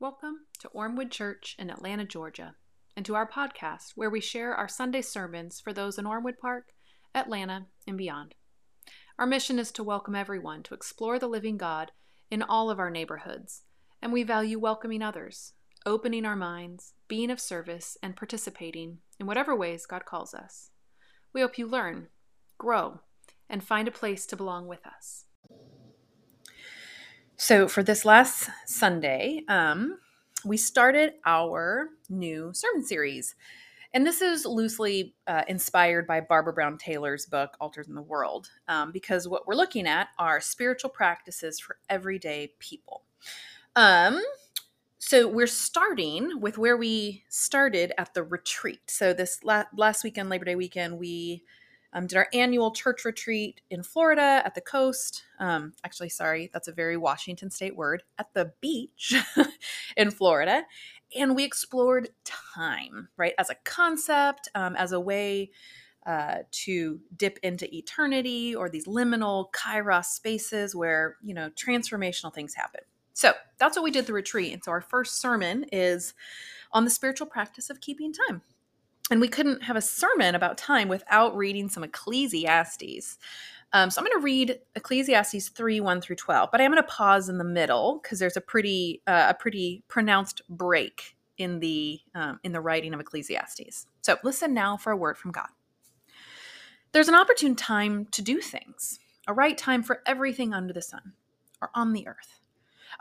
Welcome to Ormewood Church in Atlanta, Georgia, and to our podcast where we share our Sunday sermons for those in Ormewood Park, Atlanta, and beyond. Our mission is to welcome everyone to explore the living God in all of our neighborhoods, and we value welcoming others, opening our minds, being of service, and participating in whatever ways God calls us. We hope you learn, grow, and find a place to belong with us. So, for this last Sunday, um, we started our new sermon series. And this is loosely uh, inspired by Barbara Brown Taylor's book, Altars in the World, um, because what we're looking at are spiritual practices for everyday people. Um, so we're starting with where we started at the retreat. So this la- last weekend, Labor Day weekend, we um, did our annual church retreat in Florida at the coast. Um, actually, sorry, that's a very Washington State word at the beach in Florida. And we explored time, right, as a concept, um, as a way uh, to dip into eternity or these liminal kairos spaces where, you know, transformational things happen. So that's what we did the retreat. And so our first sermon is on the spiritual practice of keeping time and we couldn't have a sermon about time without reading some Ecclesiastes. Um, so I'm going to read Ecclesiastes 3 1 through 12, but I'm going to pause in the middle because there's a pretty uh, a pretty pronounced break in the um, in the writing of Ecclesiastes. So listen now for a word from God. There's an opportune time to do things, a right time for everything under the sun or on the earth,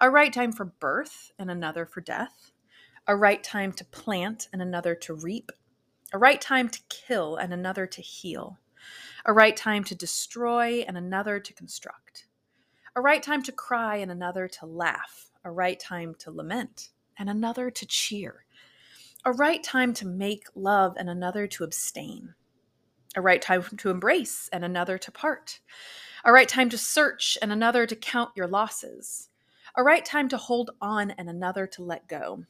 a right time for birth and another for death, a right time to plant and another to reap a right time to kill and another to heal, a right time to destroy and another to construct, a right time to cry and another to laugh, a right time to lament and another to cheer, a right time to make love and another to abstain, a right time to embrace and another to part, a right time to search and another to count your losses, a right time to hold on and another to let go,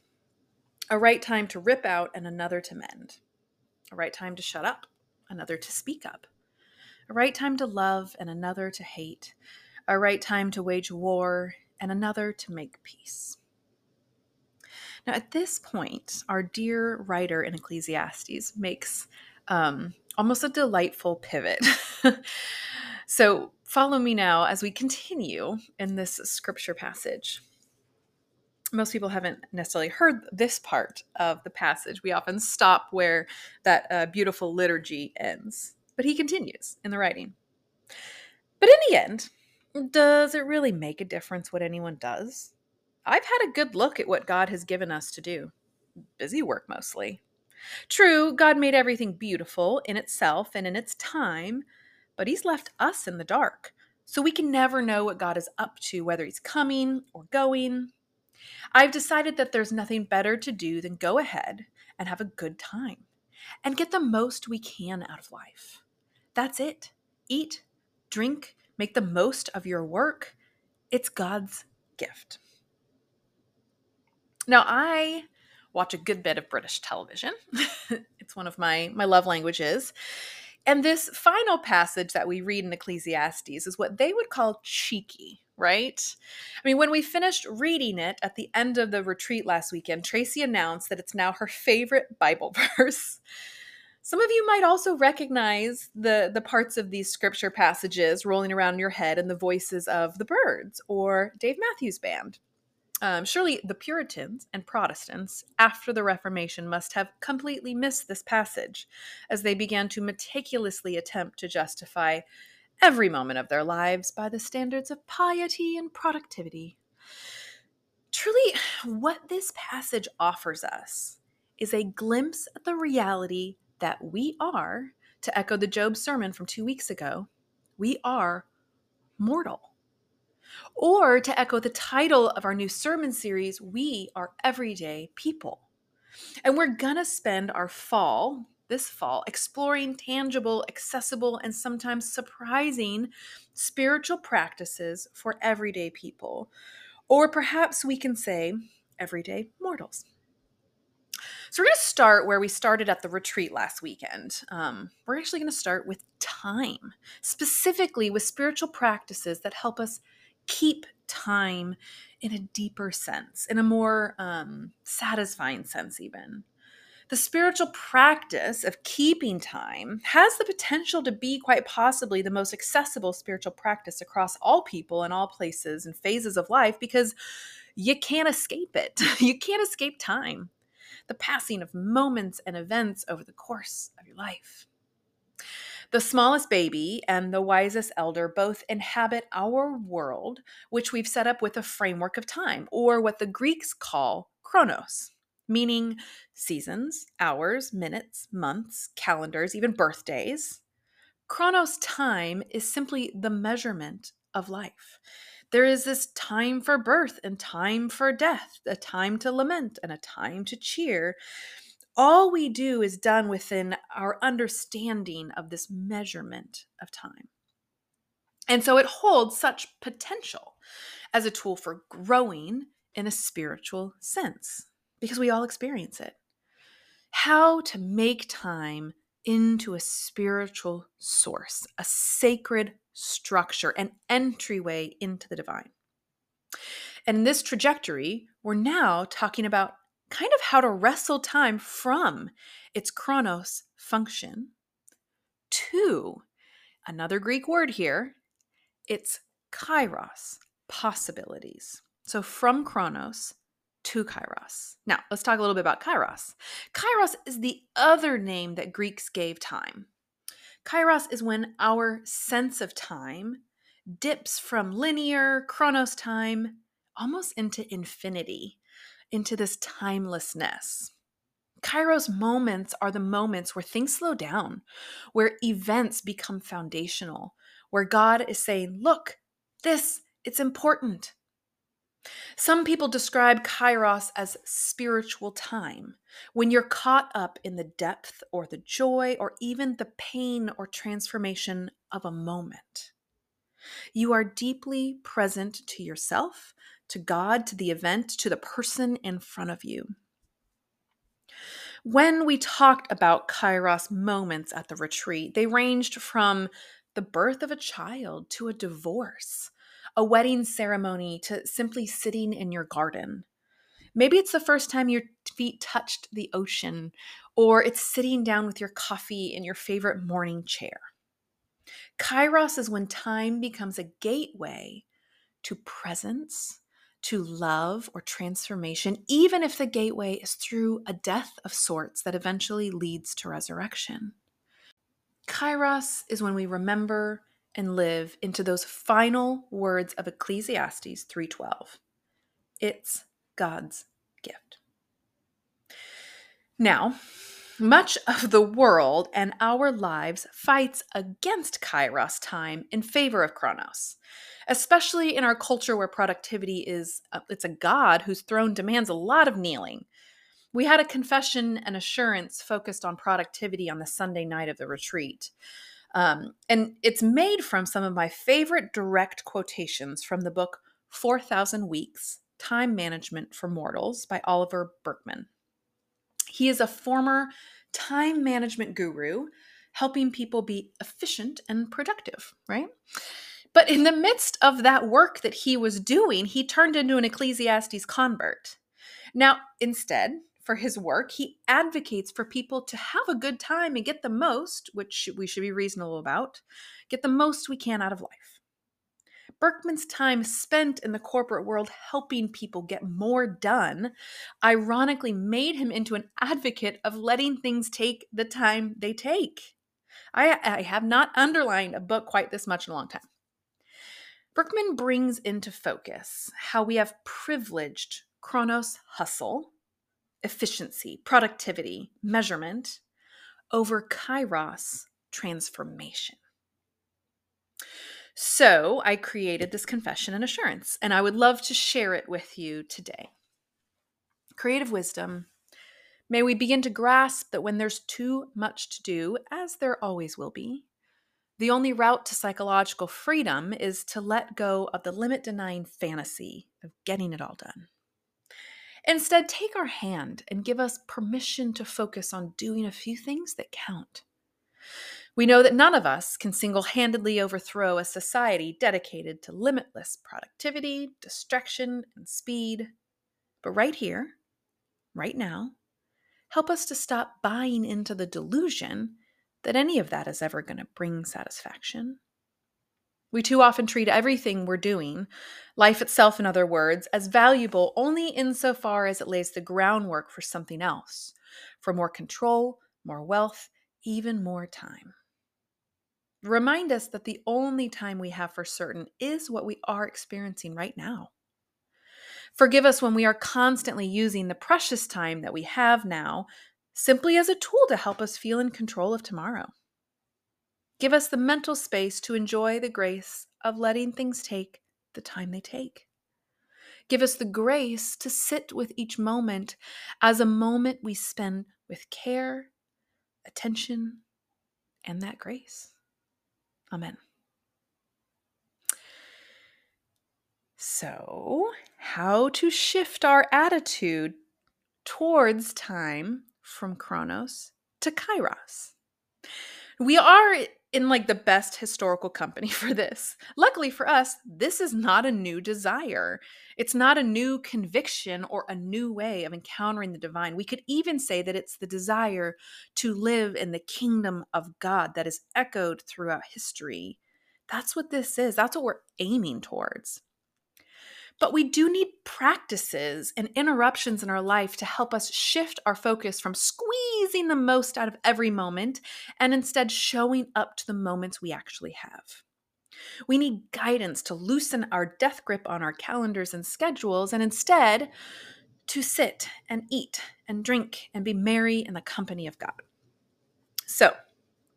a right time to rip out and another to mend a right time to shut up, another to speak up, a right time to love and another to hate, a right time to wage war and another to make peace. Now, at this point, our dear writer in Ecclesiastes makes um, almost a delightful pivot. so, follow me now as we continue in this scripture passage most people haven't necessarily heard this part of the passage. We often stop where that uh, beautiful liturgy ends. But he continues in the writing. But in the end, does it really make a difference what anyone does? I've had a good look at what God has given us to do. Busy work mostly. True, God made everything beautiful in itself and in its time, but He's left us in the dark. So we can never know what God is up to, whether He's coming or going, I've decided that there's nothing better to do than go ahead and have a good time and get the most we can out of life. That's it. Eat, drink, make the most of your work. It's God's gift. Now, I watch a good bit of British television. it's one of my my love languages. And this final passage that we read in Ecclesiastes is what they would call cheeky, right? I mean, when we finished reading it at the end of the retreat last weekend, Tracy announced that it's now her favorite Bible verse. Some of you might also recognize the, the parts of these scripture passages rolling around in your head and the voices of the Byrds or Dave Matthews Band. Um, surely the Puritans and Protestants after the Reformation must have completely missed this passage as they began to meticulously attempt to justify every moment of their lives by the standards of piety and productivity. Truly, what this passage offers us is a glimpse at the reality that we are, to echo the Job sermon from two weeks ago, we are mortal. Or to echo the title of our new sermon series, we are everyday people. And we're gonna spend our fall, this fall exploring tangible, accessible, and sometimes surprising spiritual practices for everyday people. Or perhaps we can say everyday mortals. So, we're going to start where we started at the retreat last weekend. Um, we're actually going to start with time, specifically with spiritual practices that help us keep time in a deeper sense, in a more um, satisfying sense, even. The spiritual practice of keeping time has the potential to be quite possibly the most accessible spiritual practice across all people in all places and phases of life because you can't escape it. You can't escape time, the passing of moments and events over the course of your life. The smallest baby and the wisest elder both inhabit our world, which we've set up with a framework of time, or what the Greeks call chronos meaning seasons, hours, minutes, months, calendars, even birthdays. Chronos time is simply the measurement of life. There is this time for birth and time for death, a time to lament and a time to cheer. All we do is done within our understanding of this measurement of time. And so it holds such potential as a tool for growing in a spiritual sense because we all experience it. How to make time into a spiritual source, a sacred structure, an entryway into the divine. And in this trajectory, we're now talking about kind of how to wrestle time from its chronos function to another Greek word here, it's kairos, possibilities. So from chronos to Kairos. Now, let's talk a little bit about Kairos. Kairos is the other name that Greeks gave time. Kairos is when our sense of time dips from linear chronos time almost into infinity, into this timelessness. Kairos moments are the moments where things slow down, where events become foundational, where God is saying, Look, this, it's important. Some people describe kairos as spiritual time, when you're caught up in the depth or the joy or even the pain or transformation of a moment. You are deeply present to yourself, to God, to the event, to the person in front of you. When we talked about kairos moments at the retreat, they ranged from the birth of a child to a divorce a wedding ceremony to simply sitting in your garden. Maybe it's the first time your feet touched the ocean, or it's sitting down with your coffee in your favorite morning chair. Kairos is when time becomes a gateway to presence, to love, or transformation, even if the gateway is through a death of sorts that eventually leads to resurrection. Kairos is when we remember and live into those final words of Ecclesiastes 3:12. It's God's gift. Now, much of the world and our lives fights against kairos time in favor of chronos especially in our culture where productivity is a, it's a god whose throne demands a lot of kneeling we had a confession and assurance focused on productivity on the sunday night of the retreat um, and it's made from some of my favorite direct quotations from the book 4,000 Weeks Time Management for Mortals by Oliver Burkeman. He is a former time management guru, helping people be efficient and productive, right? But in the midst of that work that he was doing, he turned into an Ecclesiastes convert. Now, instead, for his work. He advocates for people to have a good time and get the most, which we should be reasonable about, get the most we can out of life. Burkeman's time spent in the corporate world helping people get more done ironically made him into an advocate of letting things take the time they take. I, I have not underlined a book quite this much in a long time. Burkeman brings into focus how we have privileged Chronos hustle efficiency, productivity, measurement over kairos transformation. So I created this confession and assurance, and I would love to share it with you today. Creative wisdom. May we begin to grasp that when there's too much to do, as there always will be, the only route to psychological freedom is to let go of the limit denying fantasy of getting it all done. Instead, take our hand and give us permission to focus on doing a few things that count. We know that none of us can single handedly overthrow a society dedicated to limitless productivity, distraction, and speed. But right here, right now, help us to stop buying into the delusion that any of that is ever going to bring satisfaction. We too often treat everything we're doing, life itself, in other words, as valuable only insofar as it lays the groundwork for something else, for more control, more wealth, even more time. Remind us that the only time we have for certain is what we are experiencing right now. Forgive us when we are constantly using the precious time that we have now simply as a tool to help us feel in control of tomorrow. Give us the mental space to enjoy the grace of letting things take the time they take. Give us the grace to sit with each moment as a moment we spend with care, attention, and that grace. Amen. So, how to shift our attitude towards time from Chronos to Kairos. We are in like the best historical company for this. Luckily for us, this is not a new desire. It's not a new conviction or a new way of encountering the divine. We could even say that it's the desire to live in the kingdom of God that is echoed throughout history. That's what this is. That's what we're aiming towards. But we do need practices and interruptions in our life to help us shift our focus from squeezing the most out of every moment and instead showing up to the moments we actually have. We need guidance to loosen our death grip on our calendars and schedules and instead to sit and eat and drink and be merry in the company of God. So,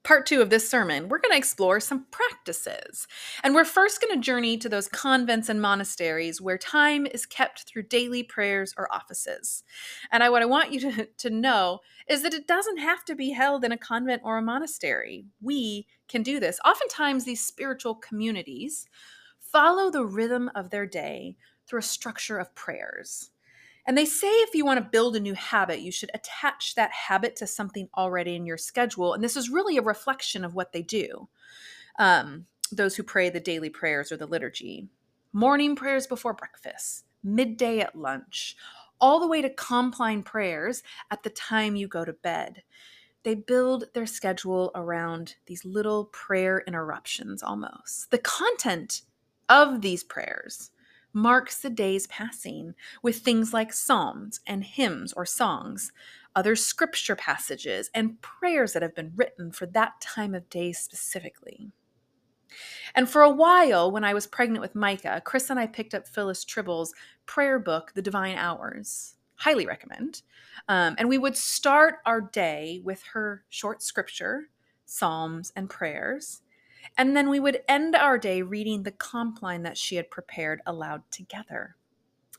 part two of this sermon, we're going to explore some practices. And we're first going to journey to those convents and monasteries where time is kept through daily prayers or offices. And I, what I want you to, to know is that it doesn't have to be held in a convent or a monastery. We can do this. Oftentimes, these spiritual communities follow the rhythm of their day through a structure of prayers. And they say if you want to build a new habit, you should attach that habit to something already in your schedule. And this is really a reflection of what they do. Um, those who pray the daily prayers or the liturgy, morning prayers before breakfast, midday at lunch, all the way to compline prayers at the time you go to bed. They build their schedule around these little prayer interruptions almost. The content of these prayers marks the day's passing with things like psalms and hymns or songs, other scripture passages, and prayers that have been written for that time of day specifically. And for a while, when I was pregnant with Micah, Chris and I picked up Phyllis Tribble's prayer book, The Divine Hours. Highly recommend. Um, and we would start our day with her short scripture, psalms, and prayers. And then we would end our day reading the compline that she had prepared aloud together.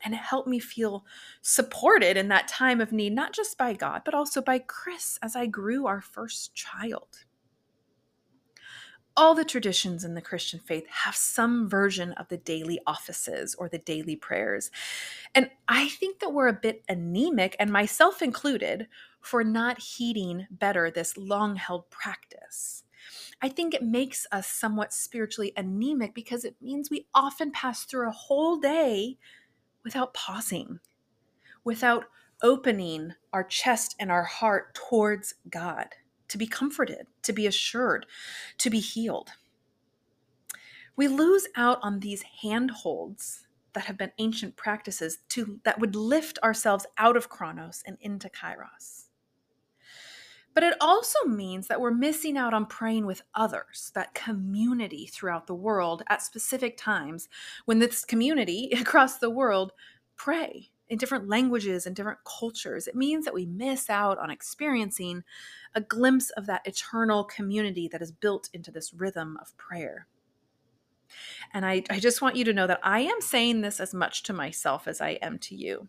And it helped me feel supported in that time of need, not just by God, but also by Chris as I grew our first child. All the traditions in the Christian faith have some version of the daily offices or the daily prayers. And I think that we're a bit anemic, and myself included, for not heeding better this long held practice. I think it makes us somewhat spiritually anemic because it means we often pass through a whole day without pausing, without opening our chest and our heart towards God to be comforted, to be assured, to be healed. We lose out on these handholds that have been ancient practices to that would lift ourselves out of Chronos and into Kairos. But it also means that we're missing out on praying with others, that community throughout the world at specific times when this community across the world pray in different languages and different cultures. It means that we miss out on experiencing a glimpse of that eternal community that is built into this rhythm of prayer. And I, I just want you to know that I am saying this as much to myself as I am to you.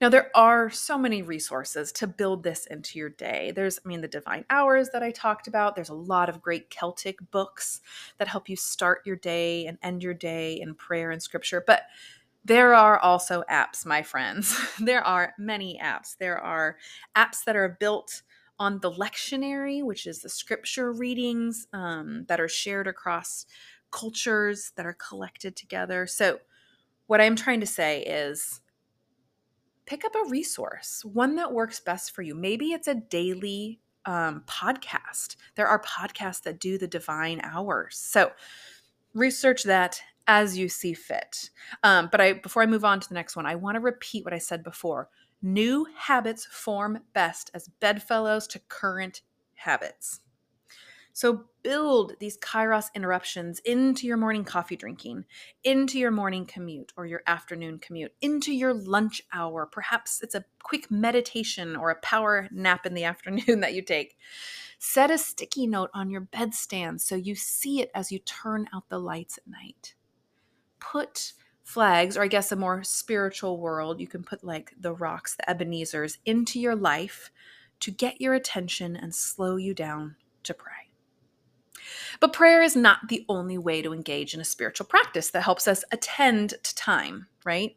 Now, there are so many resources to build this into your day. There's, I mean, the Divine Hours that I talked about. There's a lot of great Celtic books that help you start your day and end your day in prayer and scripture. But there are also apps, my friends. there are many apps. There are apps that are built on the lectionary, which is the scripture readings um, that are shared across cultures that are collected together. So, what I'm trying to say is pick up a resource, one that works best for you. Maybe it's a daily um, podcast. There are podcasts that do the divine hours. So, research that as you see fit. Um, but I, before I move on to the next one, I want to repeat what I said before. New habits form best as bedfellows to current habits. So build these kairos interruptions into your morning coffee drinking, into your morning commute or your afternoon commute, into your lunch hour. Perhaps it's a quick meditation or a power nap in the afternoon that you take. Set a sticky note on your bedstand so you see it as you turn out the lights at night. Put flags, or I guess a more spiritual world, you can put like the rocks, the Ebenezer's, into your life to get your attention and slow you down to pray. But prayer is not the only way to engage in a spiritual practice that helps us attend to time, right?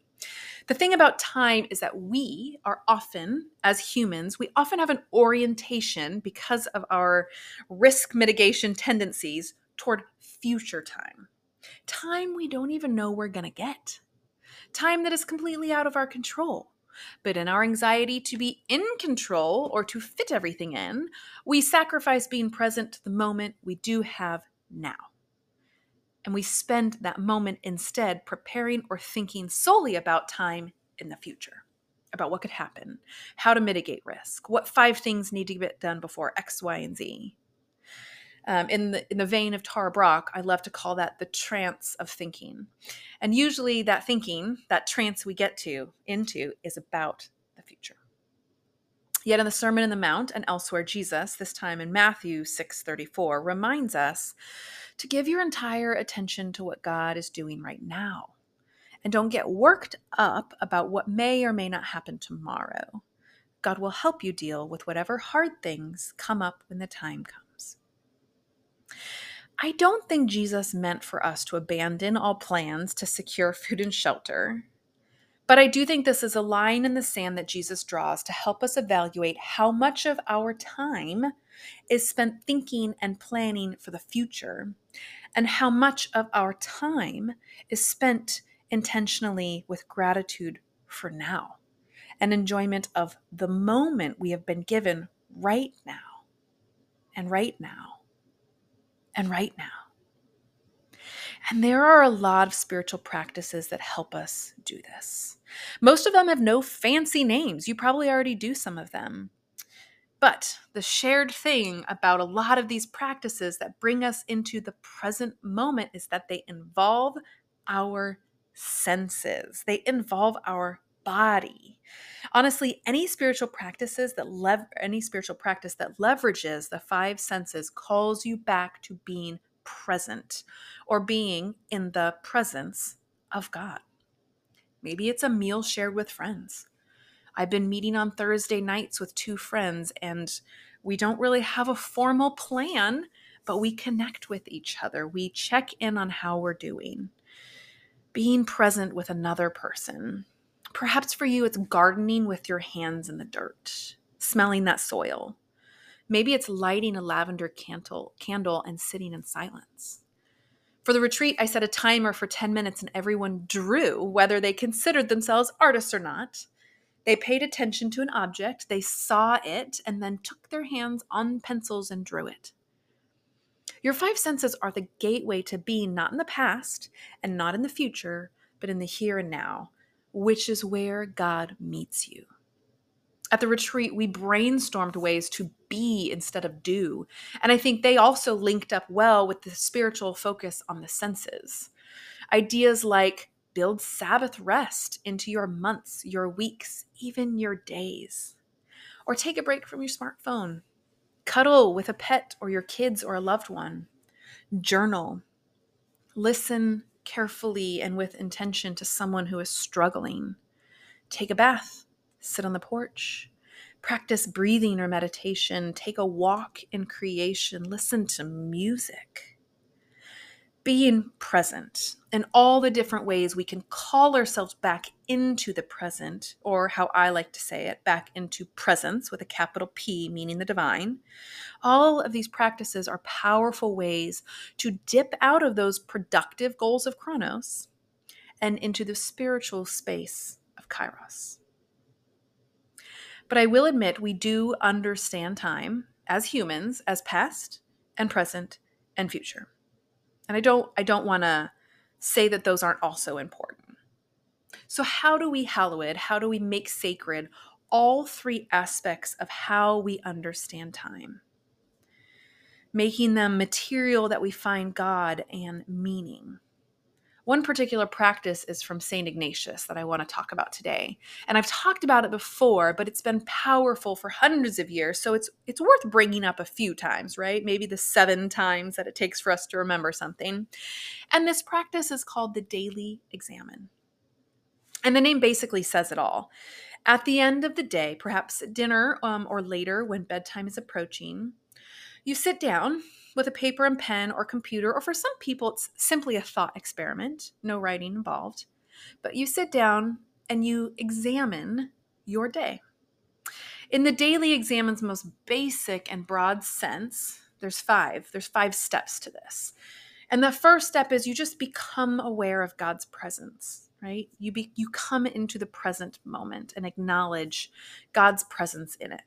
The thing about time is that we are often, as humans, we often have an orientation because of our risk mitigation tendencies toward future time. Time we don't even know we're going to get. Time that is completely out of our control. But in our anxiety to be in control or to fit everything in, we sacrifice being present to the moment we do have now. And we spend that moment instead preparing or thinking solely about time in the future, about what could happen, how to mitigate risk, what five things need to get done before X, Y, and Z. Um, in the in the vein of Tara Brach, I love to call that the trance of thinking, and usually that thinking, that trance we get to into, is about the future. Yet in the Sermon on the Mount and elsewhere, Jesus, this time in Matthew 6:34, reminds us to give your entire attention to what God is doing right now. And don't get worked up about what may or may not happen tomorrow. God will help you deal with whatever hard things come up when the time comes. I don't think Jesus meant for us to abandon all plans to secure food and shelter. But I do think this is a line in the sand that Jesus draws to help us evaluate how much of our time is spent thinking and planning for the future, and how much of our time is spent intentionally with gratitude for now and enjoyment of the moment we have been given right now and right now and right now. And there are a lot of spiritual practices that help us do this. Most of them have no fancy names. You probably already do some of them. But the shared thing about a lot of these practices that bring us into the present moment is that they involve our senses, they involve our body. Honestly, any spiritual practices that lev- any spiritual practice that leverages the five senses calls you back to being present or being in the presence of God. Maybe it's a meal shared with friends. I've been meeting on Thursday nights with two friends, and we don't really have a formal plan, but we connect with each other. We check in on how we're doing. Being present with another person. Perhaps for you, it's gardening with your hands in the dirt, smelling that soil. Maybe it's lighting a lavender candle, candle and sitting in silence. For the retreat, I set a timer for 10 minutes and everyone drew, whether they considered themselves artists or not. They paid attention to an object, they saw it, and then took their hands on pencils and drew it. Your five senses are the gateway to being not in the past and not in the future, but in the here and now, which is where God meets you. At the retreat, we brainstormed ways to be instead of do. And I think they also linked up well with the spiritual focus on the senses. Ideas like build Sabbath rest into your months, your weeks, even your days. Or take a break from your smartphone. Cuddle with a pet or your kids or a loved one. Journal. Listen carefully and with intention to someone who is struggling. Take a bath sit on the porch, practice breathing or meditation, take a walk in creation, listen to music. Being present and all the different ways we can call ourselves back into the present, or how I like to say it, back into presence with a capital P, meaning the divine. All of these practices are powerful ways to dip out of those productive goals of Chronos and into the spiritual space of Kairos. But I will admit, we do understand time as humans as past and present and future. And I don't I don't want to say that those aren't also important. So how do we hallow it? How do we make sacred all three aspects of how we understand time? Making them material that we find God and meaning. One particular practice is from St. Ignatius that I want to talk about today. And I've talked about it before, but it's been powerful for hundreds of years, so it's it's worth bringing up a few times, right? Maybe the 7 times that it takes for us to remember something. And this practice is called the daily examen. And the name basically says it all. At the end of the day, perhaps dinner um, or later when bedtime is approaching, you sit down with a paper and pen or computer, or for some people, it's simply a thought experiment, no writing involved. But you sit down and you examine your day. In the daily examen's most basic and broad sense, there's five. There's five steps to this. And the first step is you just become aware of God's presence, right? You be, you come into the present moment and acknowledge God's presence in it.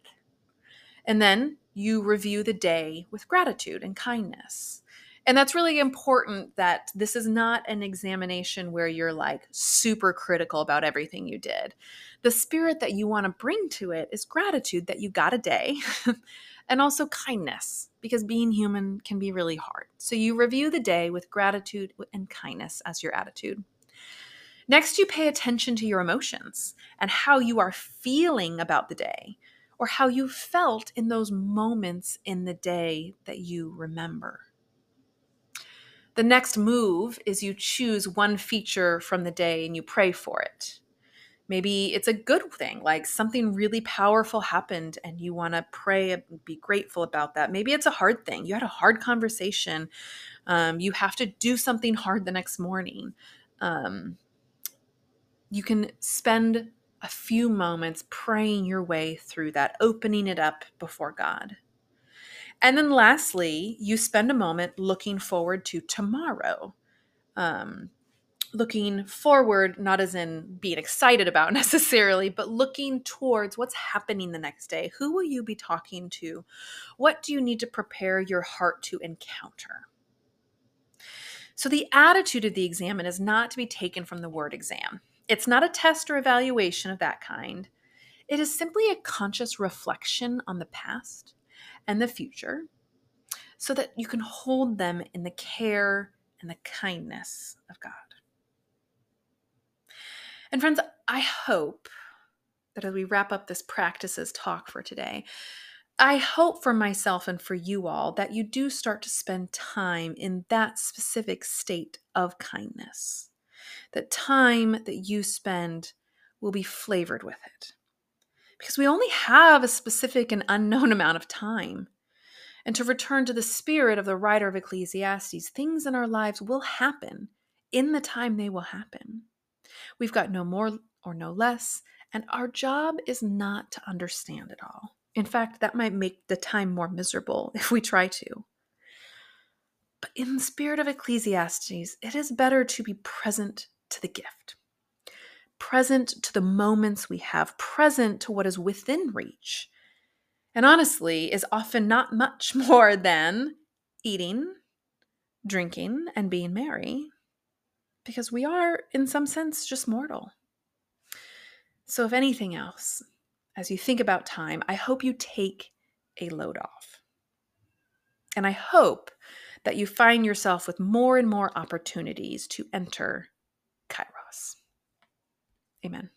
And then you review the day with gratitude and kindness. And that's really important that this is not an examination where you're like super critical about everything you did. The spirit that you want to bring to it is gratitude that you got a day and also kindness because being human can be really hard. So you review the day with gratitude and kindness as your attitude. Next, you pay attention to your emotions and how you are feeling about the day or how you felt in those moments in the day that you remember. The next move is you choose one feature from the day and you pray for it. Maybe it's a good thing, like something really powerful happened and you want to pray and be grateful about that. Maybe it's a hard thing. You had a hard conversation. Um, you have to do something hard the next morning. Um, you can spend a few moments praying your way through that, opening it up before God. And then lastly, you spend a moment looking forward to tomorrow. Um, looking forward, not as in being excited about necessarily, but looking towards what's happening the next day. Who will you be talking to? What do you need to prepare your heart to encounter? So, the attitude of the examen is not to be taken from the word exam. It's not a test or evaluation of that kind. It is simply a conscious reflection on the past and the future so that you can hold them in the care and the kindness of God. And friends, I hope that as we wrap up this practices talk for today, I hope for myself and for you all that you do start to spend time in that specific state of kindness that time that you spend will be flavored with it. Because we only have a specific and unknown amount of time. And to return to the spirit of the writer of Ecclesiastes, things in our lives will happen in the time they will happen. We've got no more or no less, and our job is not to understand it all. In fact, that might make the time more miserable if we try to. But in the spirit of Ecclesiastes, it is better to be present to the gift, present to the moments we have, present to what is within reach. And honestly, is often not much more than eating, drinking, and being merry, because we are, in some sense, just mortal. So, if anything else, as you think about time, I hope you take a load off. And I hope that you find yourself with more and more opportunities to enter Kairos. Amen.